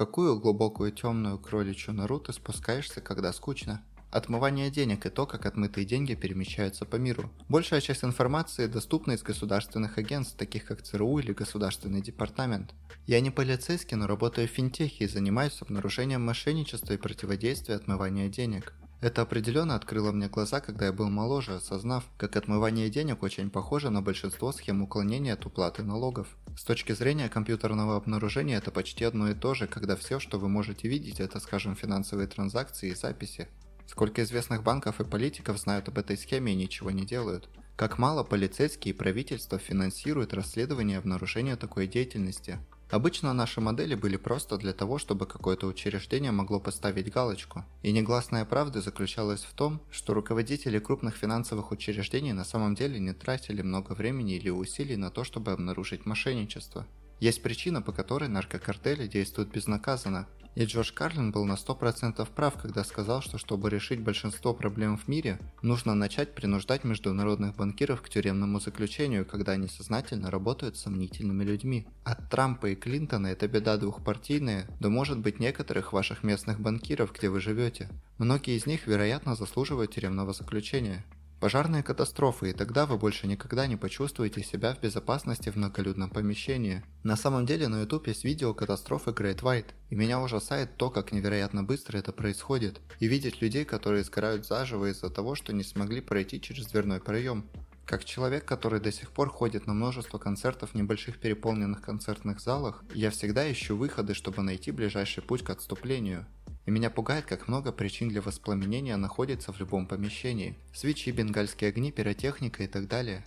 какую глубокую темную кроличью нору ты спускаешься, когда скучно? Отмывание денег и то, как отмытые деньги перемещаются по миру. Большая часть информации доступна из государственных агентств, таких как ЦРУ или Государственный департамент. Я не полицейский, но работаю в финтехе и занимаюсь обнаружением мошенничества и противодействия отмывания денег. Это определенно открыло мне глаза, когда я был моложе, осознав, как отмывание денег очень похоже на большинство схем уклонения от уплаты налогов. С точки зрения компьютерного обнаружения это почти одно и то же, когда все, что вы можете видеть, это, скажем, финансовые транзакции и записи. Сколько известных банков и политиков знают об этой схеме и ничего не делают. Как мало полицейские и правительство финансируют расследование обнаружения такой деятельности. Обычно наши модели были просто для того, чтобы какое-то учреждение могло поставить галочку. И негласная правда заключалась в том, что руководители крупных финансовых учреждений на самом деле не тратили много времени или усилий на то, чтобы обнаружить мошенничество. Есть причина, по которой наркокартели действуют безнаказанно, и Джордж Карлин был на 100% прав, когда сказал, что чтобы решить большинство проблем в мире, нужно начать принуждать международных банкиров к тюремному заключению, когда они сознательно работают с сомнительными людьми. От Трампа и Клинтона это беда двухпартийная, да может быть некоторых ваших местных банкиров, где вы живете. Многие из них, вероятно, заслуживают тюремного заключения. Пожарные катастрофы, и тогда вы больше никогда не почувствуете себя в безопасности в многолюдном помещении. На самом деле на YouTube есть видео катастрофы Great White, и меня ужасает то, как невероятно быстро это происходит, и видеть людей, которые сгорают заживо из-за того, что не смогли пройти через дверной проем. Как человек, который до сих пор ходит на множество концертов в небольших переполненных концертных залах, я всегда ищу выходы, чтобы найти ближайший путь к отступлению. И меня пугает, как много причин для воспламенения находится в любом помещении. Свечи, бенгальские огни, пиротехника и так далее.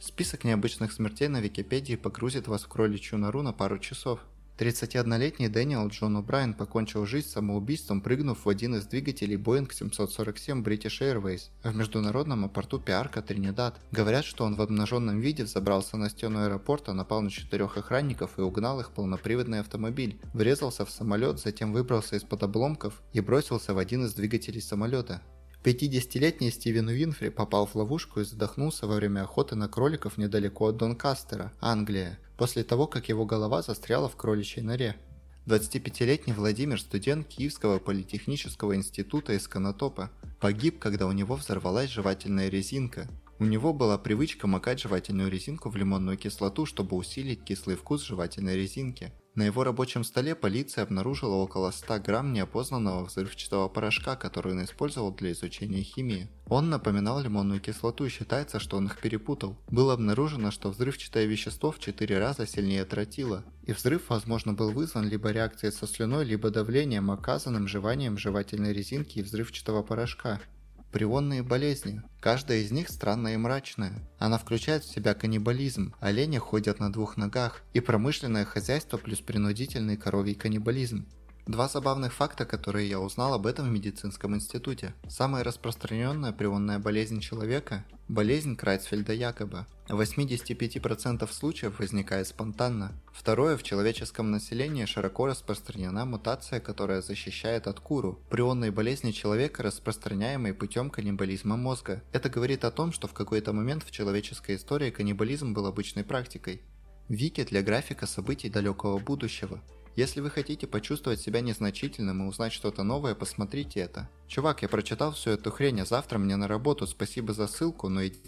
Список необычных смертей на Википедии погрузит вас в кроличью нору на пару часов. 31-летний Дэниел Джон О'Брайен покончил жизнь самоубийством, прыгнув в один из двигателей Boeing 747 British Airways в международном аэропорту Пиарка, Тринидад. Говорят, что он в обнаженном виде взобрался на стену аэропорта, напал на четырех охранников и угнал их полноприводный автомобиль, врезался в самолет, затем выбрался из-под обломков и бросился в один из двигателей самолета. 50-летний Стивен Уинфри попал в ловушку и задохнулся во время охоты на кроликов недалеко от Донкастера, Англия, после того, как его голова застряла в кроличьей норе. 25-летний Владимир, студент Киевского политехнического института из Конотопа, погиб, когда у него взорвалась жевательная резинка. У него была привычка макать жевательную резинку в лимонную кислоту, чтобы усилить кислый вкус жевательной резинки. На его рабочем столе полиция обнаружила около 100 грамм неопознанного взрывчатого порошка, который он использовал для изучения химии. Он напоминал лимонную кислоту и считается, что он их перепутал. Было обнаружено, что взрывчатое вещество в 4 раза сильнее тротила, и взрыв, возможно, был вызван либо реакцией со слюной, либо давлением, оказанным жеванием жевательной резинки и взрывчатого порошка прионные болезни. Каждая из них странная и мрачная. Она включает в себя каннибализм, олени ходят на двух ногах, и промышленное хозяйство плюс принудительный коровий каннибализм. Два забавных факта, которые я узнал об этом в медицинском институте. Самая распространенная прионная болезнь человека – болезнь Крайцфельда якобы. В 85% случаев возникает спонтанно. Второе, в человеческом населении широко распространена мутация, которая защищает от куру, прионной болезни человека, распространяемой путем каннибализма мозга. Это говорит о том, что в какой-то момент в человеческой истории каннибализм был обычной практикой. Вики для графика событий далекого будущего. Если вы хотите почувствовать себя незначительным и узнать что-то новое, посмотрите это. Чувак, я прочитал всю эту хрень, а завтра мне на работу, спасибо за ссылку, но иди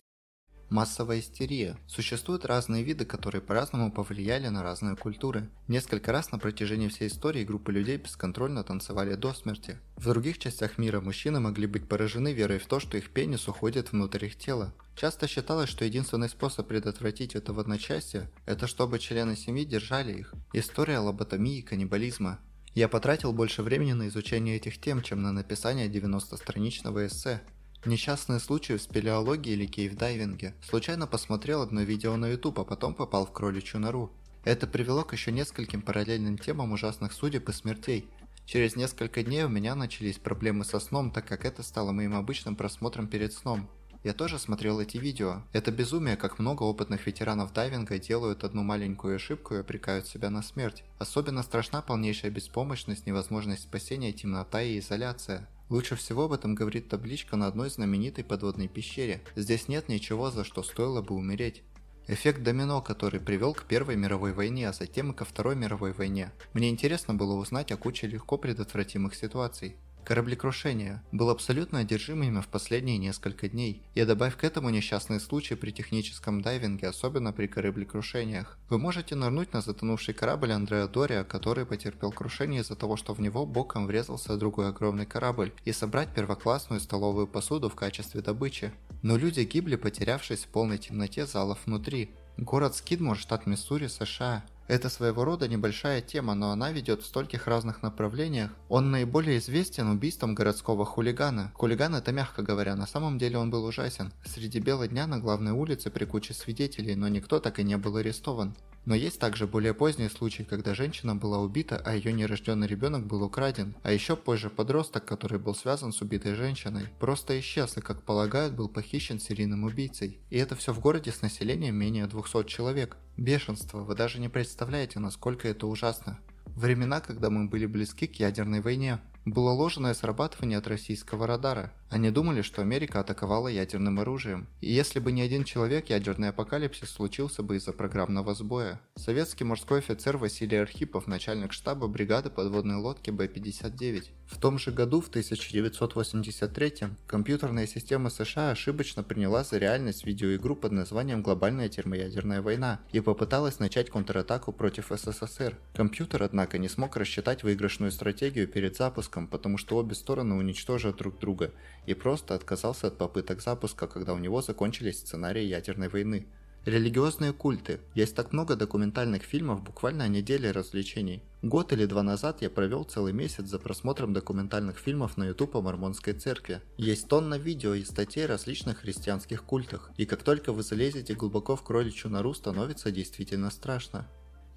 Массовая истерия. Существуют разные виды, которые по-разному повлияли на разные культуры. Несколько раз на протяжении всей истории группы людей бесконтрольно танцевали до смерти. В других частях мира мужчины могли быть поражены верой в то, что их пенис уходит внутрь их тела. Часто считалось, что единственный способ предотвратить это в одночасье – это чтобы члены семьи держали их. История лоботомии и каннибализма. Я потратил больше времени на изучение этих тем, чем на написание 90-страничного эссе. Несчастные случаи в спелеологии или кейвдайвинге. Случайно посмотрел одно видео на YouTube, а потом попал в кроличью нору. Это привело к еще нескольким параллельным темам ужасных судеб и смертей. Через несколько дней у меня начались проблемы со сном, так как это стало моим обычным просмотром перед сном. Я тоже смотрел эти видео. Это безумие, как много опытных ветеранов дайвинга делают одну маленькую ошибку и обрекают себя на смерть. Особенно страшна полнейшая беспомощность, невозможность спасения, темнота и изоляция. Лучше всего об этом говорит табличка на одной знаменитой подводной пещере. Здесь нет ничего, за что стоило бы умереть. Эффект домино, который привел к Первой мировой войне, а затем и ко Второй мировой войне. Мне интересно было узнать о куче легко предотвратимых ситуаций. Кораблекрушение. Был абсолютно одержим ими в последние несколько дней. И добавь к этому несчастные случаи при техническом дайвинге, особенно при кораблекрушениях. Вы можете нырнуть на затонувший корабль Андреа Дория, который потерпел крушение из-за того, что в него боком врезался другой огромный корабль, и собрать первоклассную столовую посуду в качестве добычи. Но люди гибли, потерявшись в полной темноте залов внутри. Город Скидмор, штат Миссури, США. Это своего рода небольшая тема, но она ведет в стольких разных направлениях. Он наиболее известен убийством городского хулигана. Хулиган это мягко говоря, на самом деле он был ужасен. Среди бела дня на главной улице при куче свидетелей, но никто так и не был арестован. Но есть также более поздние случаи, когда женщина была убита, а ее нерожденный ребенок был украден. А еще позже подросток, который был связан с убитой женщиной, просто исчез и, как полагают, был похищен серийным убийцей. И это все в городе с населением менее 200 человек. Бешенство, вы даже не представляете, насколько это ужасно. Времена, когда мы были близки к ядерной войне. Было ложное срабатывание от российского радара. Они думали, что Америка атаковала ядерным оружием. И если бы не один человек, ядерный апокалипсис случился бы из-за программного сбоя. Советский морской офицер Василий Архипов, начальник штаба бригады подводной лодки Б-59. В том же году, в 1983 компьютерная система США ошибочно приняла за реальность видеоигру под названием «Глобальная термоядерная война» и попыталась начать контратаку против СССР. Компьютер, однако, не смог рассчитать выигрышную стратегию перед запуском, потому что обе стороны уничтожат друг друга и просто отказался от попыток запуска, когда у него закончились сценарии ядерной войны. Религиозные культы. Есть так много документальных фильмов буквально о неделе развлечений. Год или два назад я провел целый месяц за просмотром документальных фильмов на YouTube о Мормонской церкви. Есть тонна видео и статей о различных христианских культах, и как только вы залезете глубоко в кроличью нору, становится действительно страшно.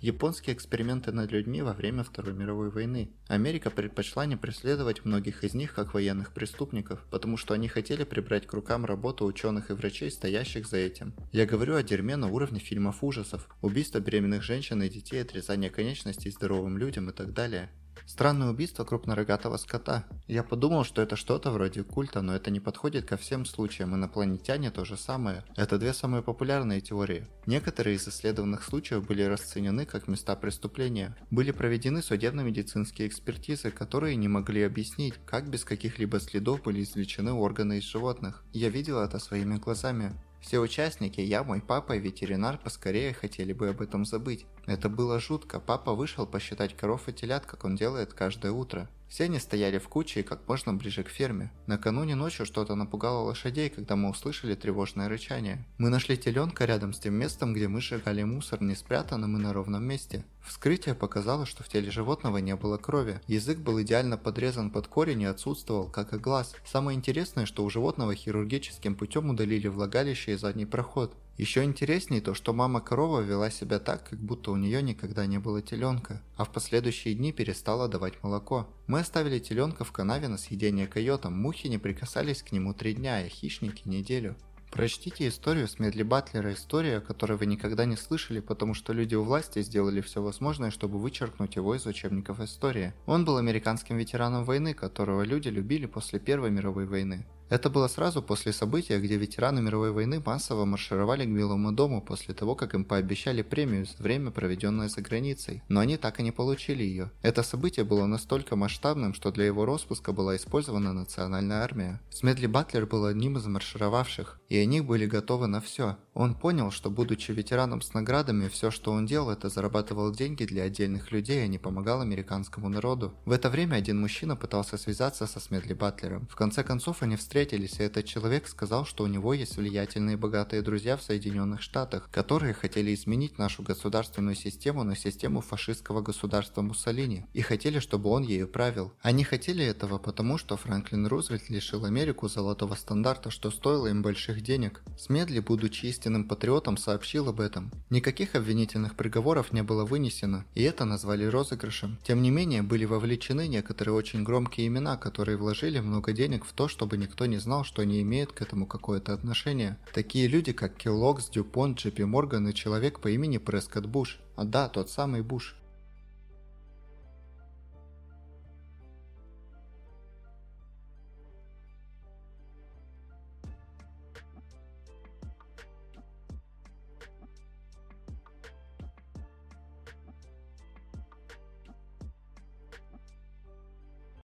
Японские эксперименты над людьми во время Второй мировой войны. Америка предпочла не преследовать многих из них как военных преступников, потому что они хотели прибрать к рукам работу ученых и врачей, стоящих за этим. Я говорю о дерьме на уровне фильмов ужасов, убийства беременных женщин и детей, отрезание конечностей здоровым людям и так далее. Странное убийство крупнорогатого скота. Я подумал, что это что-то вроде культа, но это не подходит ко всем случаям, инопланетяне то же самое. Это две самые популярные теории. Некоторые из исследованных случаев были расценены как места преступления. Были проведены судебно-медицинские экспертизы, которые не могли объяснить, как без каких-либо следов были извлечены органы из животных. Я видел это своими глазами. Все участники, я, мой папа и ветеринар поскорее хотели бы об этом забыть. Это было жутко. Папа вышел посчитать коров и телят, как он делает каждое утро. Все они стояли в куче и как можно ближе к ферме. Накануне ночью что-то напугало лошадей, когда мы услышали тревожное рычание. Мы нашли теленка рядом с тем местом, где мы сжигали мусор, не спрятанным и на ровном месте. Вскрытие показало, что в теле животного не было крови. Язык был идеально подрезан под корень и отсутствовал, как и глаз. Самое интересное, что у животного хирургическим путем удалили влагалище и задний проход. Еще интереснее то, что мама корова вела себя так, как будто у нее никогда не было теленка, а в последующие дни перестала давать молоко. Мы оставили теленка в канаве на съедение койотам, мухи не прикасались к нему три дня, а хищники неделю. Прочтите историю с Медли Батлера, история, о которой вы никогда не слышали, потому что люди у власти сделали все возможное, чтобы вычеркнуть его из учебников истории. Он был американским ветераном войны, которого люди любили после Первой мировой войны. Это было сразу после события, где ветераны мировой войны массово маршировали к Белому дому после того, как им пообещали премию за время, проведенное за границей, но они так и не получили ее. Это событие было настолько масштабным, что для его распуска была использована национальная армия. Смедли Батлер был одним из маршировавших, и они были готовы на все. Он понял, что будучи ветераном с наградами, все, что он делал, это зарабатывал деньги для отдельных людей, а не помогал американскому народу. В это время один мужчина пытался связаться со Смедли Батлером. В конце концов они встретились и этот человек сказал, что у него есть влиятельные богатые друзья в Соединенных Штатах, которые хотели изменить нашу государственную систему на систему фашистского государства Муссолини, и хотели, чтобы он ею правил. Они хотели этого потому, что Франклин Рузвельт лишил Америку золотого стандарта, что стоило им больших денег. Смедли, будучи истинным патриотом, сообщил об этом. Никаких обвинительных приговоров не было вынесено, и это назвали розыгрышем. Тем не менее, были вовлечены некоторые очень громкие имена, которые вложили много денег в то, чтобы никто не знал, что они имеют к этому какое-то отношение. Такие люди, как Келлогс, Дюпонт, Джепи Морган и человек по имени Прескотт Буш. А да, тот самый Буш.